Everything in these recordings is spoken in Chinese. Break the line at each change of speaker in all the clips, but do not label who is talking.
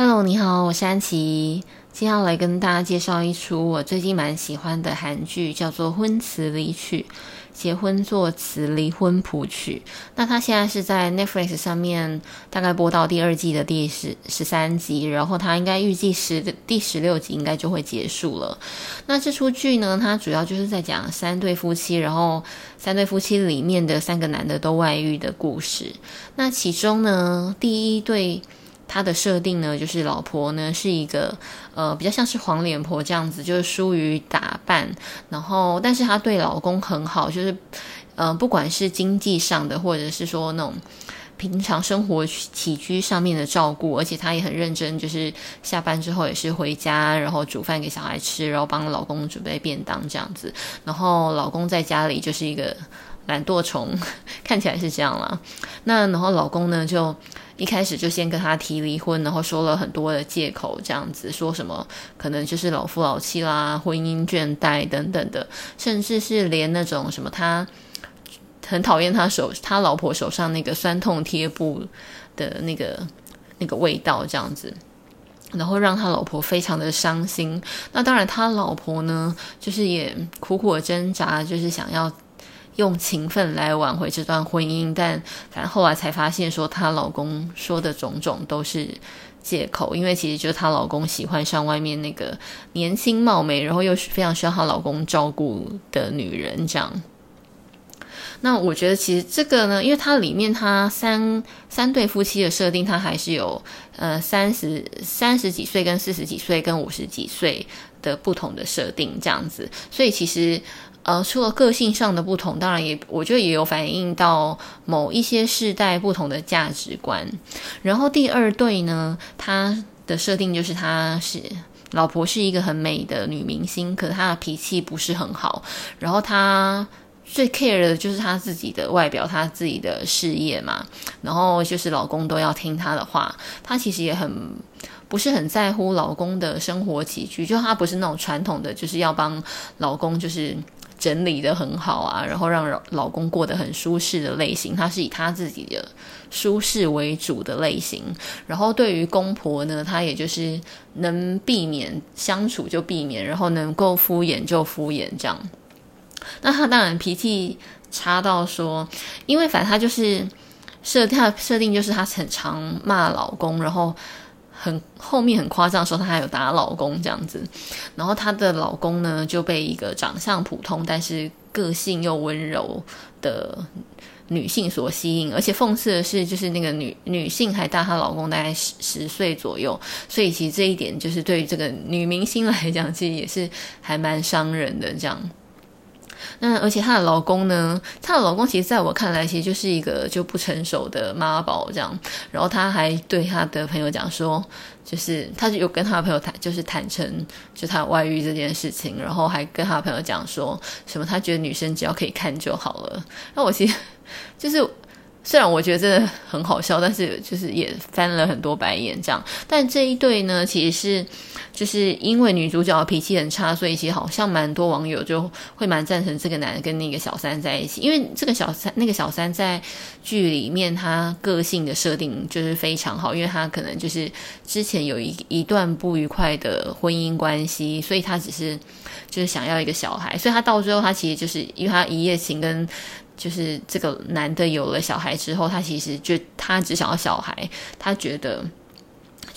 Hello，你好，我是安琪。接下来跟大家介绍一出我最近蛮喜欢的韩剧，叫做《婚词离曲》，结婚作词，离婚谱曲。那它现在是在 Netflix 上面，大概播到第二季的第十十三集，然后它应该预计十第十六集应该就会结束了。那这出剧呢，它主要就是在讲三对夫妻，然后三对夫妻里面的三个男的都外遇的故事。那其中呢，第一对。他的设定呢，就是老婆呢是一个呃比较像是黄脸婆这样子，就是疏于打扮，然后但是她对老公很好，就是、呃、不管是经济上的，或者是说那种平常生活起居上面的照顾，而且她也很认真，就是下班之后也是回家，然后煮饭给小孩吃，然后帮老公准备便当这样子，然后老公在家里就是一个懒惰虫，看起来是这样啦。那然后老公呢就。一开始就先跟他提离婚，然后说了很多的借口，这样子说什么可能就是老夫老妻啦、婚姻倦怠等等的，甚至是连那种什么他很讨厌他手他老婆手上那个酸痛贴布的那个那个味道这样子，然后让他老婆非常的伤心。那当然他老婆呢，就是也苦苦挣扎，就是想要。用情分来挽回这段婚姻，但反正后来才发现，说她老公说的种种都是借口，因为其实就是她老公喜欢上外面那个年轻貌美，然后又是非常需要她老公照顾的女人，这样。那我觉得其实这个呢，因为它里面它三三对夫妻的设定，它还是有呃三十三十几岁跟四十几岁跟五十几岁的不同的设定这样子，所以其实。呃，除了个性上的不同，当然也我觉得也有反映到某一些世代不同的价值观。然后第二对呢，他的设定就是他是老婆是一个很美的女明星，可她的脾气不是很好。然后他最 care 的就是他自己的外表，他自己的事业嘛。然后就是老公都要听他的话，他其实也很不是很在乎老公的生活起居，就他不是那种传统的，就是要帮老公就是。整理得很好啊，然后让老公过得很舒适的类型，他是以他自己的舒适为主的类型。然后对于公婆呢，他也就是能避免相处就避免，然后能够敷衍就敷衍这样。那他当然脾气差到说，因为反正他就是设他设定就是他很常骂老公，然后。很后面很夸张，说她还有打老公这样子，然后她的老公呢就被一个长相普通但是个性又温柔的女性所吸引，而且讽刺的是，就是那个女女性还大她老公大概十十岁左右，所以其实这一点就是对于这个女明星来讲，其实也是还蛮伤人的这样。那而且她的老公呢，她的老公其实在我看来，其实就是一个就不成熟的妈宝这样。然后她还对她的朋友讲说，就是她就有跟她的朋友谈，就是坦诚就她外遇这件事情，然后还跟她的朋友讲说什么，她觉得女生只要可以看就好了。那我其实就是。虽然我觉得真的很好笑，但是就是也翻了很多白眼这样。但这一对呢，其实是就是因为女主角脾气很差，所以其实好像蛮多网友就会蛮赞成这个男的跟那个小三在一起。因为这个小三那个小三在剧里面他个性的设定就是非常好，因为他可能就是之前有一一段不愉快的婚姻关系，所以他只是就是想要一个小孩，所以他到最后他其实就是因为他一夜情跟。就是这个男的有了小孩之后，他其实就他只想要小孩，他觉得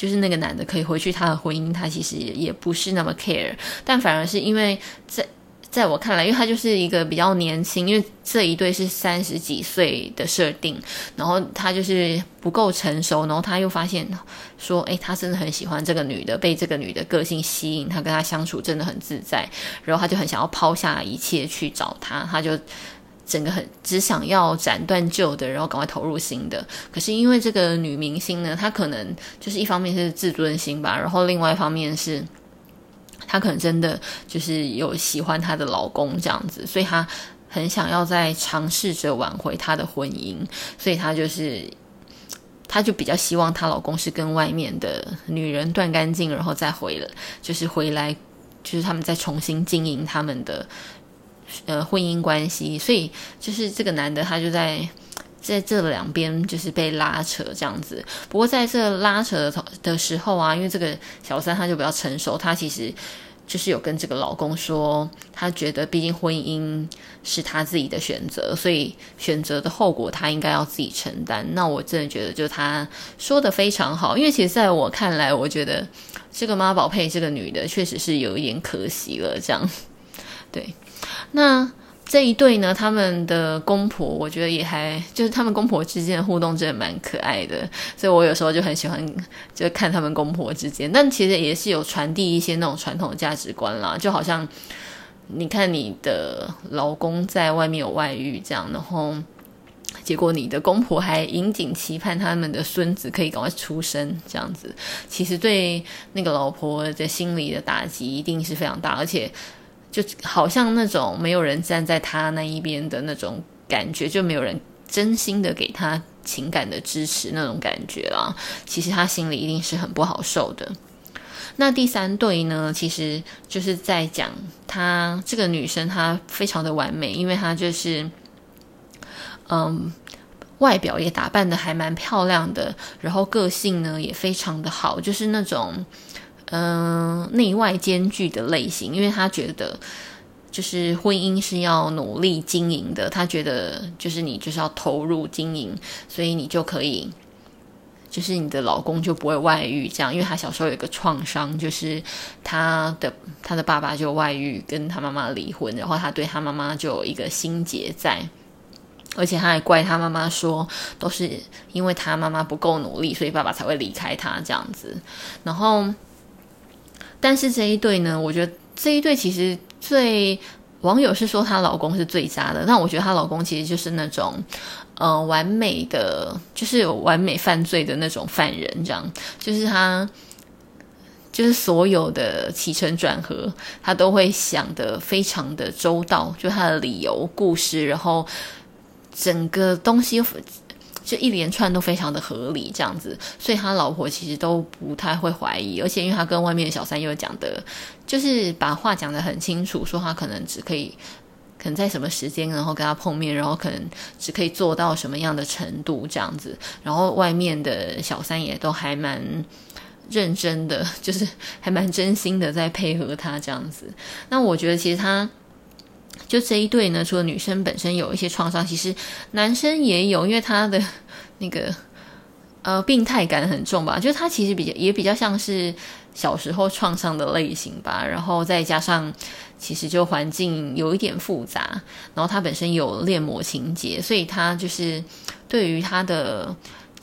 就是那个男的可以回去他的婚姻，他其实也不是那么 care，但反而是因为在在我看来，因为他就是一个比较年轻，因为这一对是三十几岁的设定，然后他就是不够成熟，然后他又发现说，诶，他真的很喜欢这个女的，被这个女的个性吸引，他跟他相处真的很自在，然后他就很想要抛下一切去找她，他就。整个很只想要斩断旧的，然后赶快投入新的。可是因为这个女明星呢，她可能就是一方面是自尊心吧，然后另外一方面是她可能真的就是有喜欢她的老公这样子，所以她很想要再尝试着挽回她的婚姻，所以她就是她就比较希望她老公是跟外面的女人断干净，然后再回了，就是回来，就是他们再重新经营他们的。呃，婚姻关系，所以就是这个男的，他就在在这两边就是被拉扯这样子。不过在这拉扯的的时候啊，因为这个小三他就比较成熟，他其实。就是有跟这个老公说，他觉得毕竟婚姻是他自己的选择，所以选择的后果他应该要自己承担。那我真的觉得，就他说的非常好，因为其实在我看来，我觉得这个妈宝配这个女的确实是有一点可惜了。这样，对，那。这一对呢，他们的公婆，我觉得也还就是他们公婆之间的互动真的蛮可爱的，所以我有时候就很喜欢就看他们公婆之间，但其实也是有传递一些那种传统的价值观啦，就好像你看你的老公在外面有外遇这样，然后结果你的公婆还引颈期盼他们的孙子可以赶快出生这样子，其实对那个老婆的心理的打击一定是非常大，而且。就好像那种没有人站在他那一边的那种感觉，就没有人真心的给他情感的支持那种感觉啦。其实他心里一定是很不好受的。那第三对呢，其实就是在讲她这个女生，她非常的完美，因为她就是嗯，外表也打扮得还蛮漂亮的，然后个性呢也非常的好，就是那种。嗯，内外兼具的类型，因为他觉得就是婚姻是要努力经营的，他觉得就是你就是要投入经营，所以你就可以，就是你的老公就不会外遇这样，因为他小时候有一个创伤，就是他的他的爸爸就外遇，跟他妈妈离婚，然后他对他妈妈就有一个心结在，而且他还怪他妈妈说，都是因为他妈妈不够努力，所以爸爸才会离开他这样子，然后。但是这一对呢，我觉得这一对其实最网友是说她老公是最渣的，但我觉得她老公其实就是那种，呃，完美的，就是有完美犯罪的那种犯人，这样，就是他，就是所有的起承转合，他都会想得非常的周到，就他的理由、故事，然后整个东西。就一连串都非常的合理，这样子，所以他老婆其实都不太会怀疑，而且因为他跟外面的小三又讲的，就是把话讲得很清楚，说他可能只可以，可能在什么时间，然后跟他碰面，然后可能只可以做到什么样的程度这样子，然后外面的小三也都还蛮认真的，就是还蛮真心的在配合他这样子。那我觉得其实他。就这一对呢，除了女生本身有一些创伤，其实男生也有，因为他的 那个呃病态感很重吧。就是他其实比较也比较像是小时候创伤的类型吧。然后再加上其实就环境有一点复杂，然后他本身有恋母情结，所以他就是对于他的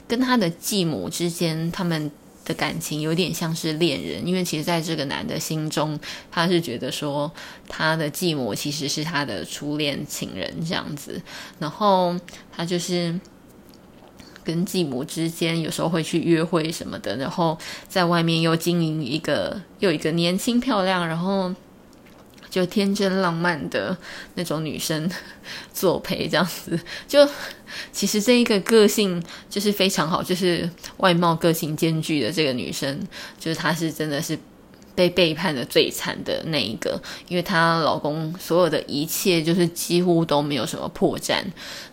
跟他的继母之间，他们。的感情有点像是恋人，因为其实在这个男的心中，他是觉得说他的继母其实是他的初恋情人这样子，然后他就是跟继母之间有时候会去约会什么的，然后在外面又经营一个又一个年轻漂亮，然后。就天真浪漫的那种女生作陪这样子，就其实这一个个性就是非常好，就是外貌个性兼具的这个女生，就是她是真的是被背叛的最惨的那一个，因为她老公所有的一切就是几乎都没有什么破绽，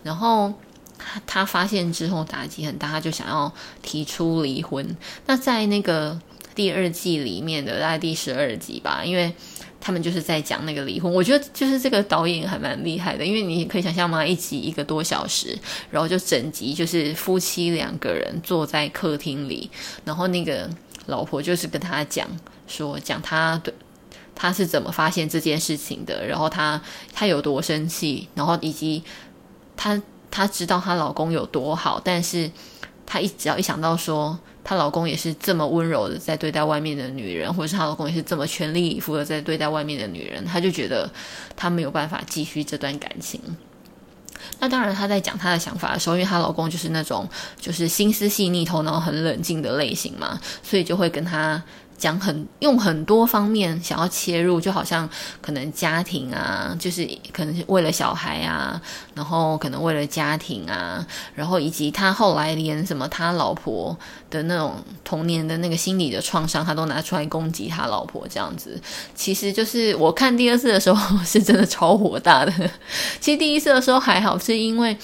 然后她发现之后打击很大，她就想要提出离婚。那在那个第二季里面的大概第十二集吧，因为。他们就是在讲那个离婚，我觉得就是这个导演还蛮厉害的，因为你可以想象吗？一集一个多小时，然后就整集就是夫妻两个人坐在客厅里，然后那个老婆就是跟他讲说，讲他对他是怎么发现这件事情的，然后他他有多生气，然后以及他他知道她老公有多好，但是她一只要一想到说。她老公也是这么温柔的在对待外面的女人，或者是她老公也是这么全力以赴的在对待外面的女人，她就觉得她没有办法继续这段感情。那当然，她在讲她的想法的时候，因为她老公就是那种就是心思细腻、头脑很冷静的类型嘛，所以就会跟她。讲很用很多方面想要切入，就好像可能家庭啊，就是可能是为了小孩啊，然后可能为了家庭啊，然后以及他后来连什么他老婆的那种童年的那个心理的创伤，他都拿出来攻击他老婆这样子。其实就是我看第二次的时候 是真的超火大的。其实第一次的时候还好，是因为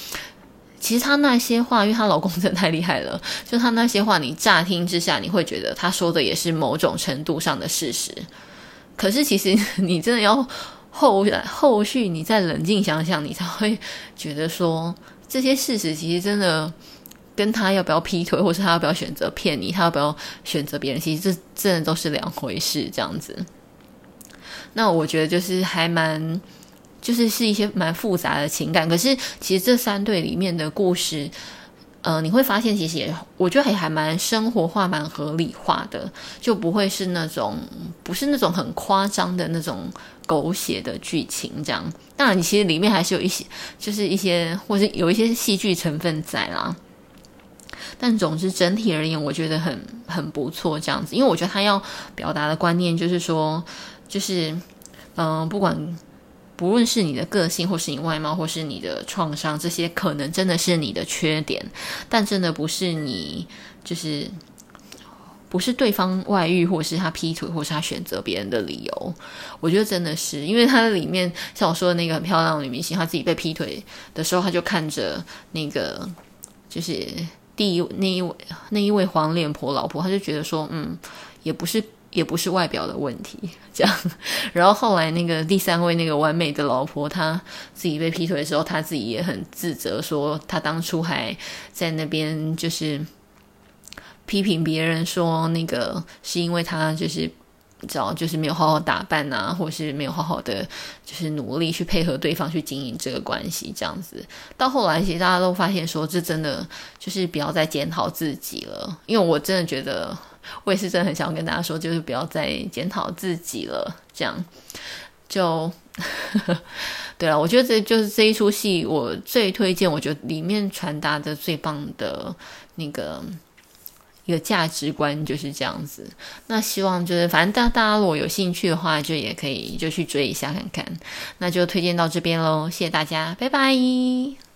其实她那些话，因为她老公真的太厉害了，就她那些话，你乍听之下你会觉得她说的也是某种程度上的事实，可是其实你真的要后后续你再冷静想想，你才会觉得说这些事实其实真的跟他要不要劈腿，或是他要不要选择骗你，他要不要选择别人，其实这真的都是两回事，这样子。那我觉得就是还蛮。就是是一些蛮复杂的情感，可是其实这三对里面的故事，呃，你会发现其实也，我觉得还还蛮生活化、蛮合理化的，就不会是那种不是那种很夸张的那种狗血的剧情这样。当然，你其实里面还是有一些，就是一些或是有一些戏剧成分在啦。但总之整体而言，我觉得很很不错这样子，因为我觉得他要表达的观念就是说，就是嗯、不管。不论是你的个性，或是你外貌，或是你的创伤，这些可能真的是你的缺点，但真的不是你就是不是对方外遇，或是他劈腿，或是他选择别人的理由。我觉得真的是，因为他里面像我说的那个很漂亮的女明星，她自己被劈腿的时候，她就看着那个就是第一那一位那一位黄脸婆老婆，她就觉得说，嗯，也不是。也不是外表的问题，这样。然后后来那个第三位那个完美的老婆，她自己被劈腿的时候，她自己也很自责，说她当初还在那边就是批评别人，说那个是因为她就是你知道，就是没有好好打扮啊，或是没有好好的就是努力去配合对方去经营这个关系，这样子。到后来，其实大家都发现说，这真的就是不要再检讨自己了，因为我真的觉得。我也是真的很想跟大家说，就是不要再检讨自己了。这样就 对了。我觉得这就是这一出戏，我最推荐。我觉得里面传达的最棒的那个一个价值观就是这样子。那希望就是，反正大大家如果有兴趣的话，就也可以就去追一下看看。那就推荐到这边喽，谢谢大家，拜拜。